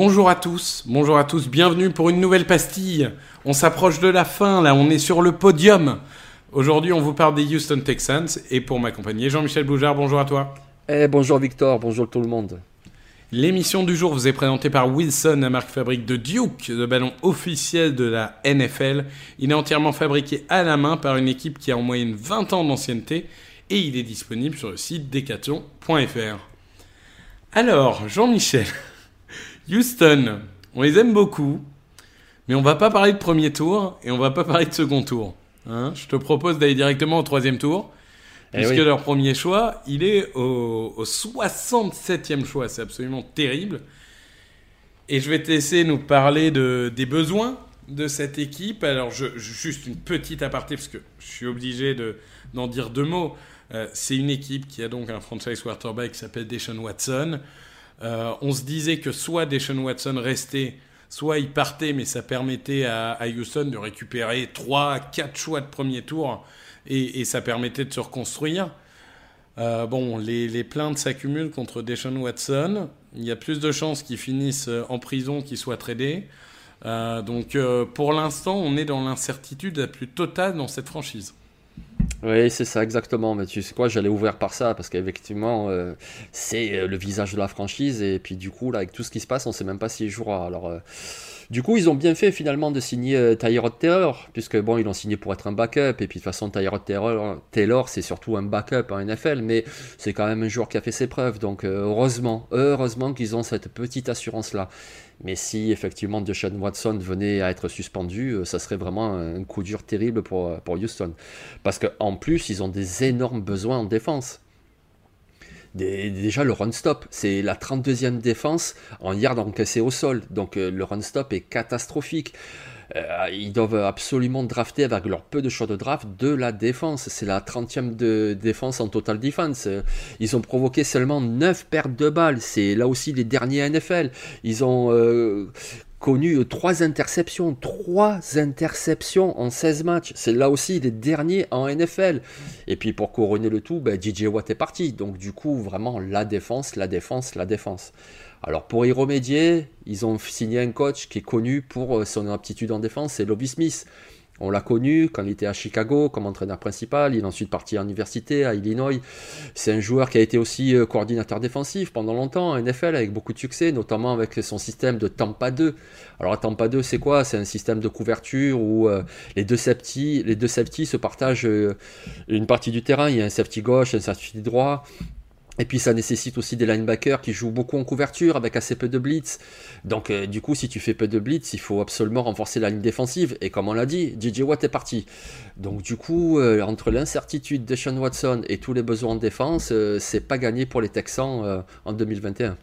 Bonjour à tous, bonjour à tous, bienvenue pour une nouvelle pastille. On s'approche de la fin, là, on est sur le podium. Aujourd'hui, on vous parle des Houston Texans et pour m'accompagner, Jean-Michel Boujard, bonjour à toi. Eh, bonjour Victor, bonjour tout le monde. L'émission du jour vous est présentée par Wilson, la marque fabrique de Duke, le ballon officiel de la NFL. Il est entièrement fabriqué à la main par une équipe qui a en moyenne 20 ans d'ancienneté et il est disponible sur le site decathlon.fr. Alors, Jean-Michel, Houston, on les aime beaucoup, mais on va pas parler de premier tour et on va pas parler de second tour. Hein. Je te propose d'aller directement au troisième tour, Eh puisque oui. leur premier choix, il est au, au 67e choix. C'est absolument terrible. Et je vais te laisser nous parler de, des besoins de cette équipe. Alors, je, je- juste une petite aparté, parce que je suis obligé de- d'en dire deux mots. Euh, c'est une équipe qui a donc un franchise quarterback qui s'appelle Deshaun Watson. Euh, on se disait que soit Deshaun Watson restait, soit il partait, mais ça permettait à, Houston de récupérer 3, 4 choix de premier tour et, ça permettait de se reconstruire. Euh, bon, les, plaintes s'accumulent contre Deshaun Watson. Il y a plus de chances qu'il finisse euh, en prison qu'il soit tradé. Donc pour l'instant, on est dans l'incertitude la plus totale dans cette franchise. Oui, c'est ça exactement. Mais tu sais quoi, j'allais ouvrir par ça parce qu'effectivement, euh, c'est euh, le visage de la franchise et puis du coup là, avec tout ce qui se passe, on sait même pas s'il jouera. Alors, euh, du coup, ils ont bien fait finalement de signer euh, Tyrod Taylor puisque bon, ils l'ont signé pour être un backup et puis de toute façon, Tyrod Taylor, Taylor, c'est surtout un backup en NFL, mais c'est quand même un joueur qui a fait ses preuves. Donc heureusement, heureusement qu'ils ont cette petite assurance là. Mais si effectivement Deshaun Watson venait à être suspendu, euh, ça serait vraiment un coup dur terrible pour, euh, Houston. Parce qu'en plus, ils ont des énormes besoins en défense. Déjà, le run-stop, c'est la 32e défense en yards encaissés au sol. Donc, euh, le run-stop est catastrophique. Euh, ils doivent absolument drafter avec leur peu de choix de draft de la défense. C'est la 30e de défense en total defense. Euh, Ils ont provoqué seulement 9 pertes de balles. C'est là aussi les derniers NFL. Ils ont euh, connu 3 interceptions. 3 interceptions en 16 matchs. C'est là aussi les derniers en NFL. Et puis pour couronner le tout, ben, DJ Watt est parti. Donc du coup, vraiment la défense, la défense, la défense. Alors pour y remédier, ils ont signé un coach qui est connu pour euh, son aptitude en défense, c'est Lovie Smith. On l'a connu quand il était à Chicago comme entraîneur principal, il est ensuite parti à l'université à Illinois. C'est un joueur qui a été aussi euh, coordinateur défensif pendant longtemps en NFL avec beaucoup de succès, notamment avec son système de Tampa 2. Alors Tampa 2, c'est quoi? C'est un système de couverture où euh, les deux safety, se partagent une partie du terrain. Il y a un safety gauche, un safety droit. Et puis ça nécessite aussi des linebackers qui jouent beaucoup en couverture avec assez peu de blitz. Donc euh, du coup, si tu fais peu de blitz, il faut absolument renforcer la ligne défensive. Et comme on l'a dit, JJ Watt est parti. Donc du coup, euh, entre l'incertitude de Sean Watson et tous les besoins en défense, euh, c'est pas gagné pour les Texans en 2021.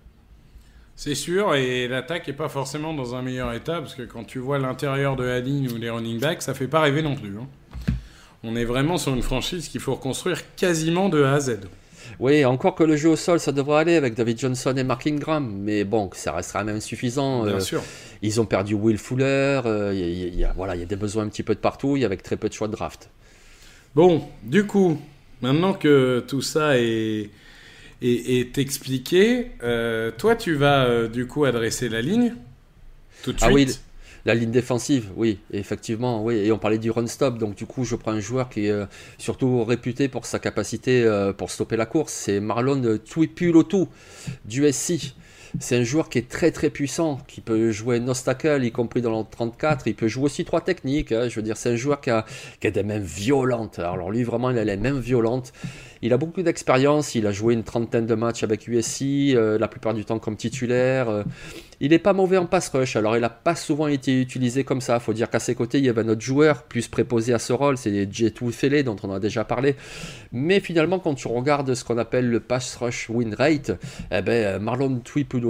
C'est sûr, et l'attaque n'est pas forcément dans un meilleur état, parce que quand tu vois l'intérieur de la ligne ou les running backs, ça fait pas rêver non plus. hein. On est vraiment sur une franchise qu'il faut reconstruire quasiment de A à Z. Oui, encore que le jeu au sol, ça devrait aller avec David Johnson et Mark Ingram, mais bon, ça restera même insuffisant. Bien Euh, sûr. Ils ont perdu Will Fuller, euh, y a- y a- voilà, il y a des besoins un petit peu de partout, il y a avec très peu de choix de draft. Bon, du coup, maintenant que tout ça est, est, est expliqué, euh, toi, tu vas euh, du coup adresser la ligne. Tout de Ah oui, suite. La ligne défensive, oui, effectivement, oui. Et on parlait du run stop, donc du coup, je prends un joueur qui est euh, surtout réputé pour sa capacité euh, pour stopper la course. C'est Marlon Tuipulotu du SC. C'est un joueur qui est très très puissant, qui peut jouer un obstacle, y compris dans le 34. Il peut jouer aussi trois techniques. hein. Je veux dire, c'est un joueur qui a, des mains violentes. Alors lui, vraiment, il a les mains violentes. Il a beaucoup d'expérience. Il a joué une trentaine de matchs avec USC, euh, la plupart du temps comme titulaire. euh, il n'est pas mauvais en pass rush, alors il n'a pas souvent été utilisé comme ça. faut dire qu'à ses côtés, il y avait un autre joueur plus préposé à ce rôle, c'est Jetou Fele, dont on a déjà parlé. Mais finalement, quand tu regardes ce qu'on appelle le pass rush win rate, eh ben, Marlon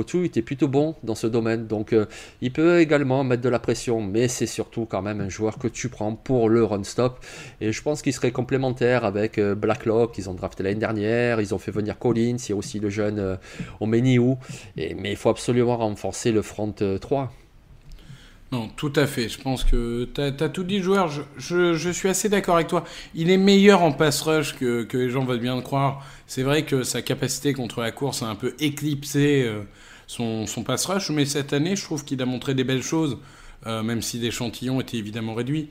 Tuipulotu était plutôt bon dans ce domaine. Donc euh, il peut également mettre de la pression, mais c'est surtout quand même un joueur que tu prends pour le run stop. Et je pense qu'il serait complémentaire avec euh, Blacklock, ils ont drafté l'année dernière, ils ont fait venir Collins, il y a aussi le jeune euh, Omeniou. Mais il faut absolument renforcer le front euh, 3. Non, tout à fait. Je pense que tu as, tout dit, joueur. Je, je- suis assez d'accord avec toi. Il est meilleur en pass rush que, que les gens veulent bien le croire. C'est vrai que sa capacité contre la course a un peu éclipsé euh, son, son pass rush, mais cette année, je trouve qu'il a montré des belles choses, euh, même si l'échantillon était évidemment réduit.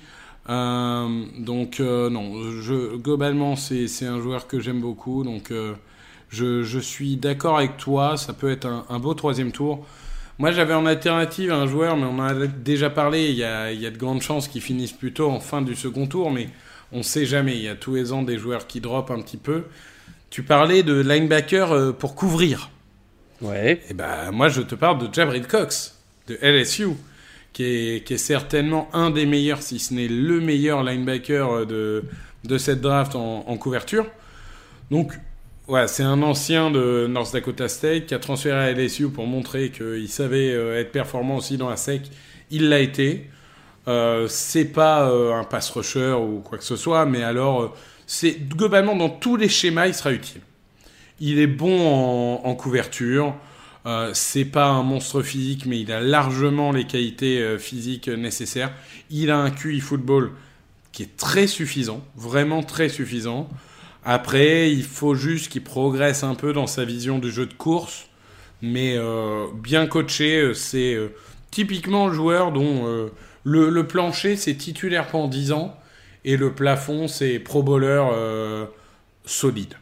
Euh, donc, non, je, globalement, c'est un joueur que j'aime beaucoup. Donc, je, je suis d'accord avec toi. Ça peut être un beau troisième tour. Moi, j'avais en alternative un joueur, mais on en a déjà parlé. Il y a, il y a de grandes chances qu'il finisse plutôt en fin du second tour, mais on sait jamais. Il y a tous les ans des joueurs qui drop un petit peu. Tu parlais de linebacker euh, pour couvrir. Ouais. Et ben, moi, je te parle de Jabril Cox, de LSU, qui est, qui est certainement un des meilleurs, si ce n'est le meilleur linebacker euh, de, de cette draft en, en couverture. Donc, voilà, c'est un ancien de North Dakota State qui a transféré à LSU pour montrer qu'il savait euh, être performant aussi dans la sec. Il l'a été. Euh, c'est pas euh, un pass rusher ou quoi que ce soit, mais alors, euh, c'est globalement dans tous les schémas, il sera utile. Il est bon en, en couverture. C'est pas un monstre physique, mais il a largement les qualités physiques nécessaires. Il a un QI football qui est très suffisant, vraiment très suffisant. Après, il faut juste qu'il progresse un peu dans sa vision du jeu de course, mais euh, bien coaché, euh, c'est euh, typiquement le joueur dont le, plancher c'est titulaire pendant 10 ans et le plafond c'est pro bowler solide.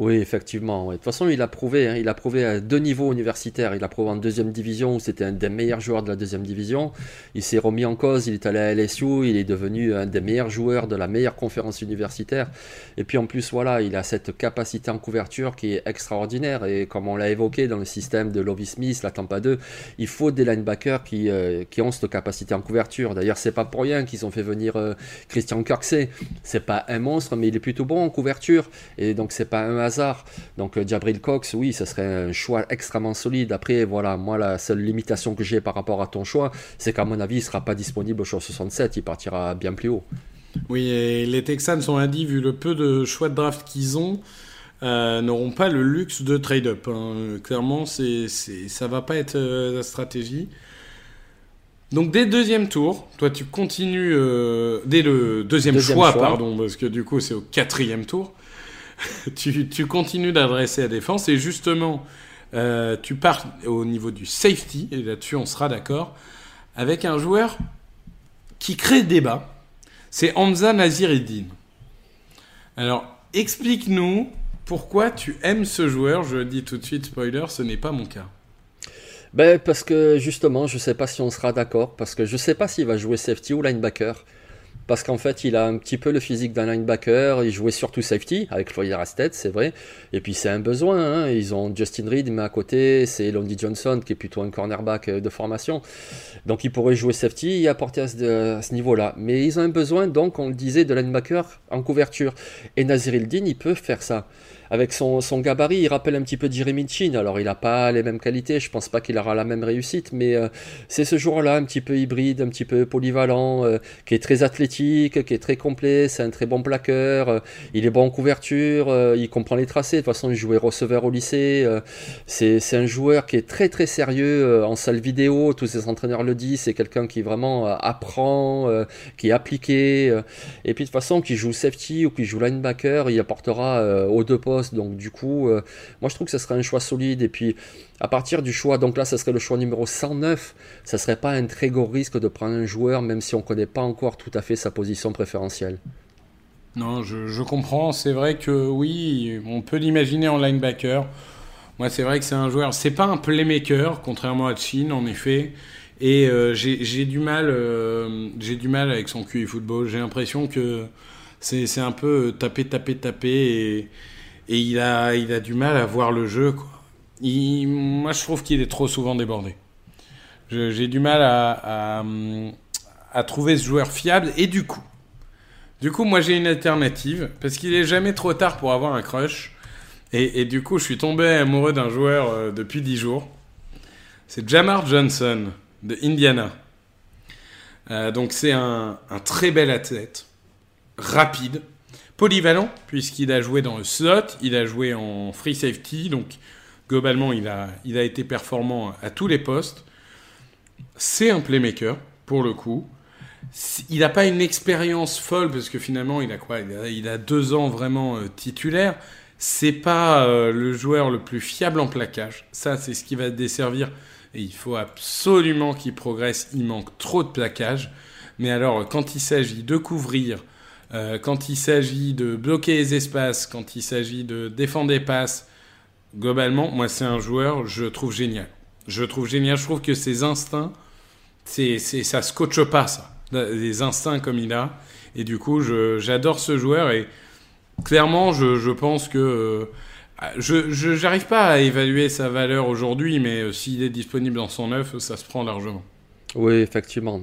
Oui, effectivement. De toute façon, il a prouvé, hein, il a prouvé à deux niveaux universitaires. Il a prouvé en deuxième division où c'était un des meilleurs joueurs de la deuxième division. Il s'est remis en cause, il est allé à LSU, il est devenu un des meilleurs joueurs de la meilleure conférence universitaire. Et puis en plus, voilà, il a cette capacité en couverture qui est extraordinaire. Et comme on l'a évoqué dans le système de Lovie Smith, la Tampa 2, il faut des linebackers qui, euh, qui ont cette capacité en couverture. D'ailleurs, c'est pas pour rien qu'ils ont fait venir euh, Christian Kirksey. C'est pas un monstre, mais il est plutôt bon en couverture. Et donc, c'est pas un hasard. Donc, euh, Jabril Cox, oui, ce serait un choix extrêmement solide. Après, voilà, moi, la seule limitation que j'ai par rapport à ton choix, c'est qu'à mon avis, il sera pas disponible au choix 67. Il partira bien plus haut. Oui, et les Texans ont dit, vu le peu de choix de draft qu'ils ont, euh, n'auront pas le luxe de trade-up. hein. Clairement, c'est, c'est, ça va pas être euh, la stratégie. Donc dès le deuxième tour, toi tu continues, euh, dès le deuxième, Deuxième choix, choix. pardon, parce que du coup c'est au quatrième tour, tu, continues d'adresser la défense et justement euh, tu pars au niveau du safety, et là-dessus on sera d'accord, avec un joueur qui crée débat, c'est Hamza Nazireddin. Alors explique-nous pourquoi tu aimes ce joueur, je le dis tout de suite, spoiler, ce n'est pas mon cas. Ben, parce que justement, je sais pas si on sera d'accord, parce que je sais pas s'il va jouer safety ou linebacker. Parce qu'en fait, il a un petit peu le physique d'un linebacker. Il jouait surtout safety avec Florida State, c'est vrai. Et puis c'est un besoin. hein. Ils ont Justin Reed, mais à côté, c'est Londy Johnson qui est plutôt un cornerback euh, de formation. Donc il pourrait jouer safety et apporter à ce, à ce niveau-là. Mais ils ont un besoin, donc on le disait, de linebacker en couverture. Et Nazir Hildin, il peut faire ça. Avec son, son gabarit, il rappelle un petit peu Jeremy Chin. Alors il n'a pas les mêmes qualités, je pense pas qu'il aura la même réussite, mais euh, c'est ce joueur-là, un petit peu hybride, un petit peu polyvalent, euh, qui est très athlétique, qui est très complet, c'est un très bon plaqueur, euh, il est bon en couverture, il comprend les tracés, de toute façon il jouait receveur au lycée, c'est un joueur qui est très très sérieux en salle vidéo, tous ses entraîneurs le disent, c'est quelqu'un qui vraiment apprend, qui est appliqué, et puis de toute façon qui joue safety ou qui joue linebacker, il apportera aux deux postes Donc du coup, euh, moi je trouve que ce serait un choix solide. Et puis à partir du choix, donc là, ça serait le choix numéro 109. Ça serait pas un très gros risque de prendre un joueur, même si on connaît pas encore tout à fait sa position préférentielle. Non, je, je comprends. C'est vrai que oui, on peut l'imaginer en linebacker. Moi, c'est vrai que c'est un joueur. C'est pas un playmaker, contrairement à Chin, en effet. Et euh, j'ai du mal, euh, j'ai du mal avec son QI football. J'ai l'impression que c'est un peu taper, taper, taper, et, et, il a, il a du mal à voir le jeu. Il, moi, je trouve qu'il est trop souvent débordé. J'ai du mal à, trouver ce joueur fiable. Et du coup, du coup, moi, j'ai une alternative parce qu'il est jamais trop tard pour avoir un crush. Et, du coup, je suis tombé amoureux d'un joueur euh, depuis 10 jours. C'est Jamar Johnson de Indiana. Euh, donc c'est un, très bel athlète, rapide, polyvalent, puisqu'il a joué dans le slot, il a joué en free safety, donc globalement il a, il a été performant à tous les postes. C'est un playmaker, pour le coup. Il n'a pas une expérience folle, parce que finalement il a quoi? Il a, deux ans vraiment euh, titulaire c'est pas euh, le joueur le plus fiable en plaquage. Ça, c'est ce qui va desservir. Et il faut absolument qu'il progresse. Il manque trop de plaquage. Mais alors, quand il s'agit de couvrir, euh, quand il s'agit de bloquer les espaces, quand il s'agit de défendre des passes, globalement, moi, c'est un joueur, je trouve génial. Je trouve génial. Je trouve que ses instincts, c'est, c'est, ça se coache pas, ça. Les instincts comme il a. Et du coup, j'adore ce joueur. Et clairement, je, je pense que. Euh, je n'arrive pas à évaluer sa valeur aujourd'hui, mais euh, s'il est disponible en son œuf, ça se prend largement. Oui, effectivement.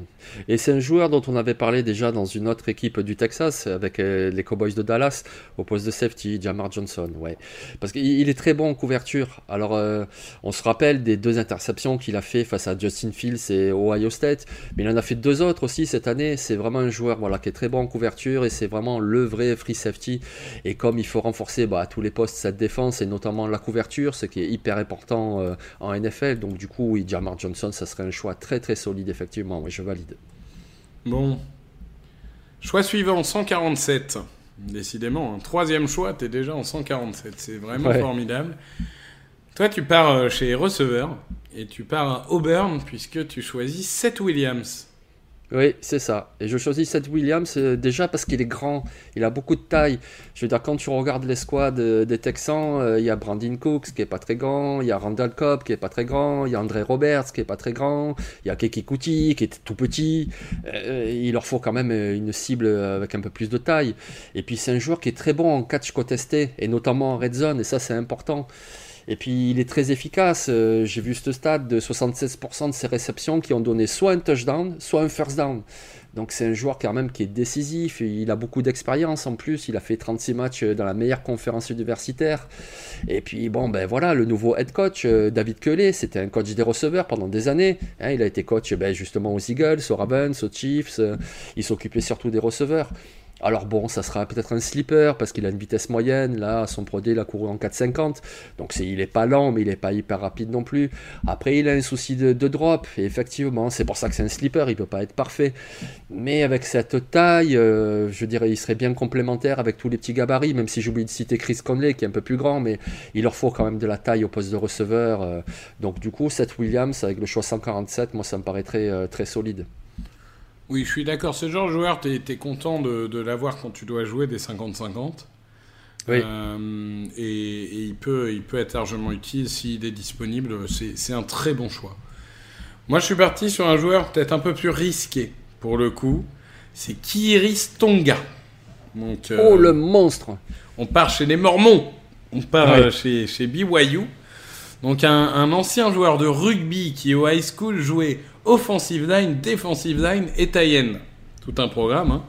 Et c'est un joueur dont on avait parlé déjà dans une autre équipe du Texas avec euh, les Cowboys de Dallas au poste de safety, Jamar Johnson. Ouais. Parce qu'il est très bon en couverture. Alors, euh, on se rappelle des deux interceptions qu'il a fait face à Justin Fields et Ohio State, mais il en a fait deux autres aussi cette année. C'est vraiment un joueur voilà, qui est très bon en couverture et c'est vraiment le vrai free safety. Et comme il faut renforcer bah, à tous les postes cette défense et notamment la couverture, ce qui est hyper important euh, en NFL, donc du coup, oui, Jamar Johnson, ça serait un choix très très solide effectivement. Oui, je valide. Bon. Choix suivant, 147. Décidément, un troisième choix, tu es déjà en 147. C'est vraiment formidable. Toi, tu pars euh, chez receveur et tu pars à Auburn puisque tu choisis Seth Williams. Oui, c'est ça. Et je choisis Seth Williams euh, déjà parce qu'il est grand, il a beaucoup de taille. Je veux dire, quand tu regardes l'escouade euh, des Texans, euh, il y a Brandon Cooks qui est pas très grand, il y a Randall Cobb qui est pas très grand, il y a André Roberts qui est pas très grand, il y a Keke Kuti qui est tout petit. il leur faut quand même une cible avec un peu plus de taille. Et puis c'est un joueur qui est très bon en catch contesté, et notamment en red zone, et ça c'est important. Et puis il est très efficace. Euh, j'ai vu ce stade de 76% de ses réceptions qui ont donné soit un touchdown, soit un first down. Donc c'est un joueur quand même qui est décisif, il a beaucoup d'expérience en plus, il a fait 36 matchs dans la meilleure conférence universitaire. Et puis bon ben voilà, le nouveau head coach euh, David Kelly, c'était un coach des receveurs pendant des années. Hein. il a été coach ben, justement aux Eagles, aux Ravens, aux Chiefs, euh, il s'occupait surtout des receveurs. Alors bon, ça sera peut-être un slipper parce qu'il a une vitesse moyenne. Là, son prodé, il a couru en 4,50. Donc il n'est pas lent, mais il n'est pas hyper rapide non plus. Après, il a un souci de, drop. Et effectivement, c'est pour ça que c'est un slipper. Il ne peut pas être parfait. Mais avec cette taille, euh, je dirais, il serait bien complémentaire avec tous les petits gabarits. Même si j'oublie de citer Chris Conley, qui est un peu plus grand. Mais il leur faut quand même de la taille au poste de receveur. Euh. donc du coup, Seth Williams avec le choix 147, moi, ça me paraît très, euh, très solide. Oui, je suis d'accord. Ce genre de joueur, tu es, content de, de l'avoir quand tu dois jouer des 50-50. Oui. Euh, et, il, peut, il peut être largement utile s'il est disponible. C'est un très bon choix. Moi, je suis parti sur un joueur peut-être un peu plus risqué pour le coup. C'est Kiris Tonga. Donc, euh, oh, le monstre On part chez les Mormons. On part euh, chez, chez BYU. Donc, un, un, ancien joueur de rugby qui, au high school, jouait offensive line, defensive line et tie Tout un programme. Hein.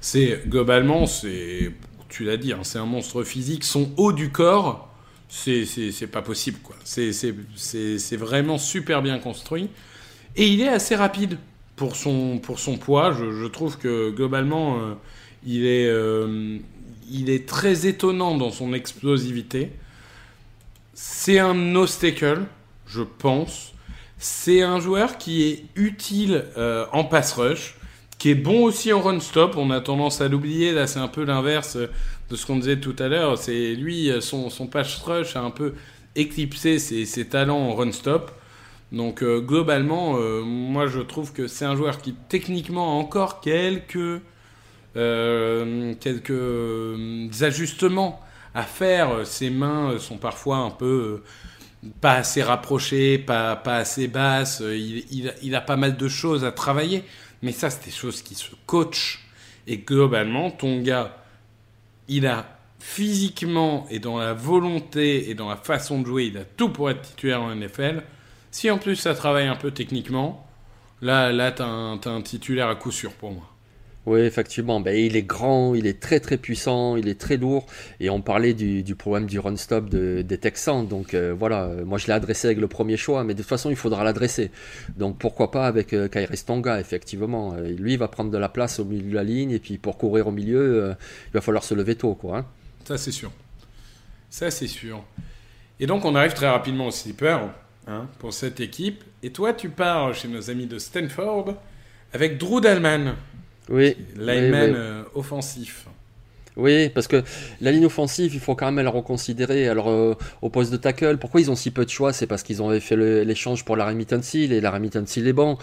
C'est globalement, c'est, tu l'as dit, hein, c'est un monstre physique. Son haut du corps, c'est, c'est, pas possible. quoi. C'est, vraiment super bien construit. Et il est assez rapide pour son, pour son poids. Je, trouve que globalement, euh, il, est, euh, il est très étonnant dans son explosivité. C'est un no-stackle, je pense. C'est un joueur qui est utile euh, en pass rush, qui est bon aussi en run stop. On a tendance à l'oublier. Là, c'est un peu l'inverse de ce qu'on disait tout à l'heure. C'est lui, son, son pass rush a un peu éclipsé ses, talents en run-stop. Donc euh, globalement, euh, moi je trouve que c'est un joueur qui techniquement a encore quelques, euh, euh, ajustements à faire. Ses mains euh, sont parfois un peu euh, pas assez rapprochées, pas, pas assez basses. Euh, Il, il, a pas mal de choses à travailler. Mais ça, c'est des choses qui se coachent. Et globalement, ton gars, il a physiquement et dans la volonté et dans la façon de jouer, il a tout pour être titulaire en NFL. Si en plus ça travaille un peu techniquement, là, là t'as un titulaire à coup sûr pour moi. Oui, effectivement. Ben, il est grand, il est très très puissant, il est très lourd. Et on parlait du, du problème du run-stop de- des Texans. Donc euh, voilà, moi je l'ai adressé avec le premier choix, mais de toute façon il faudra l'adresser. Donc pourquoi pas avec euh, Kairis Tonga, effectivement. Euh, lui, il va prendre de la place au milieu de la ligne. Et puis pour courir au milieu, euh, il va falloir se lever tôt. Quoi, hein. Ça, c'est sûr. Ça, c'est sûr. Et donc, on arrive très rapidement au sleeper hein, pour cette équipe. Et toi, tu pars chez nos amis de Stanford avec Drew Dalman, Oui, lineman oui, oui. euh, offensif. Oui, parce que la ligne offensive, il faut quand même la reconsidérer. Alors, euh, au poste de tackle, pourquoi ils ont si peu de choix? C'est parce qu'ils ont fait l'échange pour Larry Mittensil, et Larry Mittensil est bon.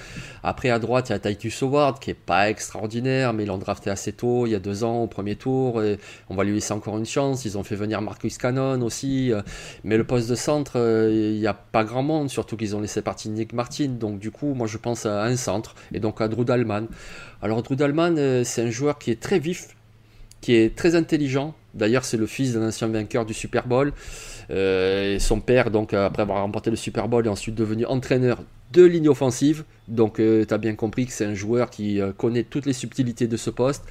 Après, à droite, il y a Titus Howard, qui est pas extraordinaire, mais ils l'ont drafté assez tôt, il y a deux ans, au premier tour, on va lui laisser encore une chance. Ils ont fait venir Marcus Cannon aussi, euh, mais le poste de centre, euh, il n'y a pas grand monde, surtout qu'ils ont laissé partir Nick Martin. Donc, du coup, moi, je pense à un centre, et donc à Drew Dalman. Alors, Drew Dalman, euh, c'est un joueur qui est très vif, qui est très intelligent. D'ailleurs, c'est le fils d'un ancien vainqueur du Super Bowl. Euh, et son père, donc, après avoir remporté le Super Bowl, est ensuite devenu entraîneur de ligne offensive. Donc, tu as bien compris que c'est un joueur qui euh, connaît toutes les subtilités de ce poste.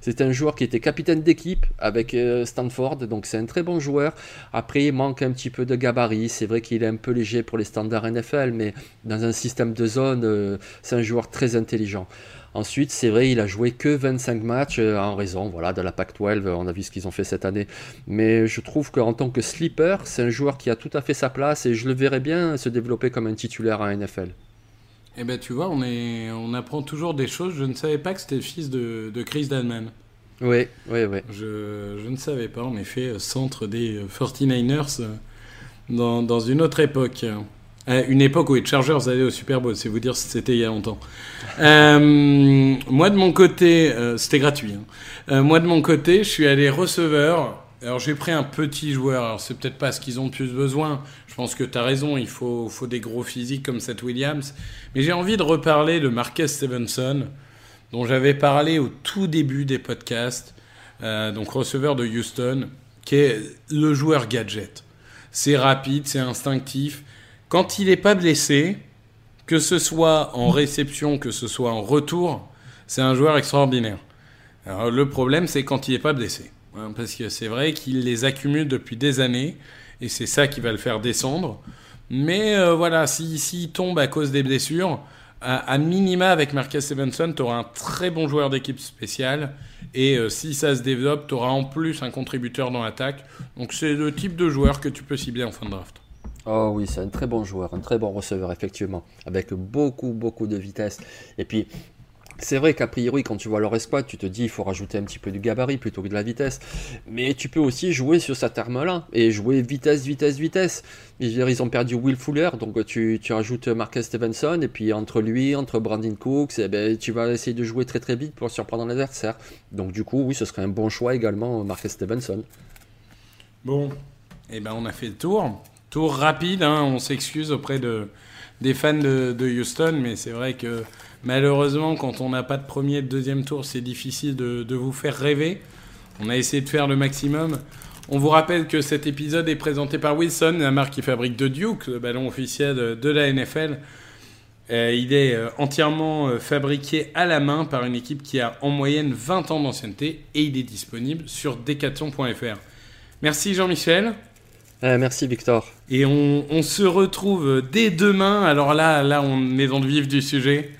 C'est un joueur qui était capitaine d'équipe avec euh, Stanford, donc c'est un très bon joueur. Après, il manque un petit peu de gabarit. C'est vrai qu'il est un peu léger pour les standards NFL, mais dans un système de zone, euh, c'est un joueur très intelligent. Ensuite, c'est vrai, il a joué que 25 matchs euh, en raison voilà, de la Pac-12. On a vu ce qu'ils ont fait cette année. Mais je trouve qu'en tant que sleeper, c'est un joueur qui a tout à fait sa place et je le verrais bien se développer comme un titulaire à NFL. Eh ben, tu vois, on, est, on apprend toujours des choses. Je ne savais pas que c'était le fils de, de Chris Dalman. Oui, oui, oui. Je, je ne savais pas, en effet, euh, centre des euh, 49ers euh, dans, dans une autre époque. Euh, une époque où les Chargers allaient au Super Bowl, c'est vous dire c'était il y a longtemps. Euh, moi, de mon côté, euh, c'était gratuit. hein. Moi, de mon côté, je suis allé receveur. Alors, j'ai pris un petit joueur. Alors, c'est peut-être pas ce qu'ils ont le plus besoin. Je pense que tu as raison, il faut, faut des gros physiques comme Seth Williams. Mais j'ai envie de reparler de Marquez Stevenson, dont j'avais parlé au tout début des podcasts. Donc, receveur de Houston, qui est le joueur gadget. C'est rapide, c'est instinctif. Quand il n'est pas blessé, que ce soit en réception, que ce soit en retour, c'est un joueur extraordinaire. Alors, le problème, c'est quand il n'est pas blessé. Hein, parce que c'est vrai qu'il les accumule depuis des années, et c'est ça qui va le faire descendre. Mais euh, voilà, s'il si, tombe à cause des blessures, à, à minima avec Marcus Stevenson, tu auras un très bon joueur d'équipe spéciale. Et euh, si ça se développe, tu auras en plus un contributeur dans l'attaque. Donc c'est le type de joueur que tu peux cibler en fin de draft. Oh oui, c'est un très bon joueur, un très bon receveur, effectivement, avec beaucoup, beaucoup de vitesse. Et puis, c'est vrai qu'a priori, quand tu vois leur escouade, tu te dis il faut rajouter un petit peu du gabarit plutôt que de la vitesse. Mais tu peux aussi jouer sur cette arme-là et jouer vitesse, vitesse, vitesse. Ils ont perdu Will Fuller, donc tu, tu rajoutes Marcus Stevenson, et puis entre lui, entre Brandon Cooks, eh ben, tu vas essayer de jouer très très vite pour surprendre l'adversaire. Donc du coup, oui, ce serait un bon choix également, Marcus Stevenson. Bon, eh ben on a fait le tour. Tour rapide, hein, on s'excuse auprès de, des fans de, Houston, mais c'est vrai que malheureusement, quand on n'a pas de premier et de deuxième tour, c'est difficile de, vous faire rêver. On a essayé de faire le maximum. On vous rappelle que cet épisode est présenté par Wilson, la marque qui fabrique de Duke, le ballon officiel de, de la NFL. Euh, il est euh, entièrement euh, fabriqué à la main par une équipe qui a en moyenne 20 ans d'ancienneté et il est disponible sur decathlon.fr. Merci Jean-Michel. Eh, merci Victor. Et on, on se retrouve dès demain. Alors là, là, on est dans le vif du sujet.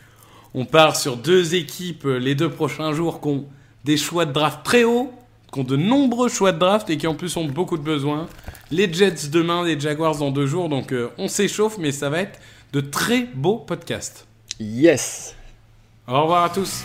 On part sur deux équipes euh, les deux prochains jours qui ont des choix de draft très hauts, qui ont de nombreux choix de draft et qui en plus ont beaucoup de besoins. Les Jets demain, les Jaguars dans deux jours. Donc euh, on s'échauffe, mais ça va être de très beaux podcasts. Yes Au revoir à tous.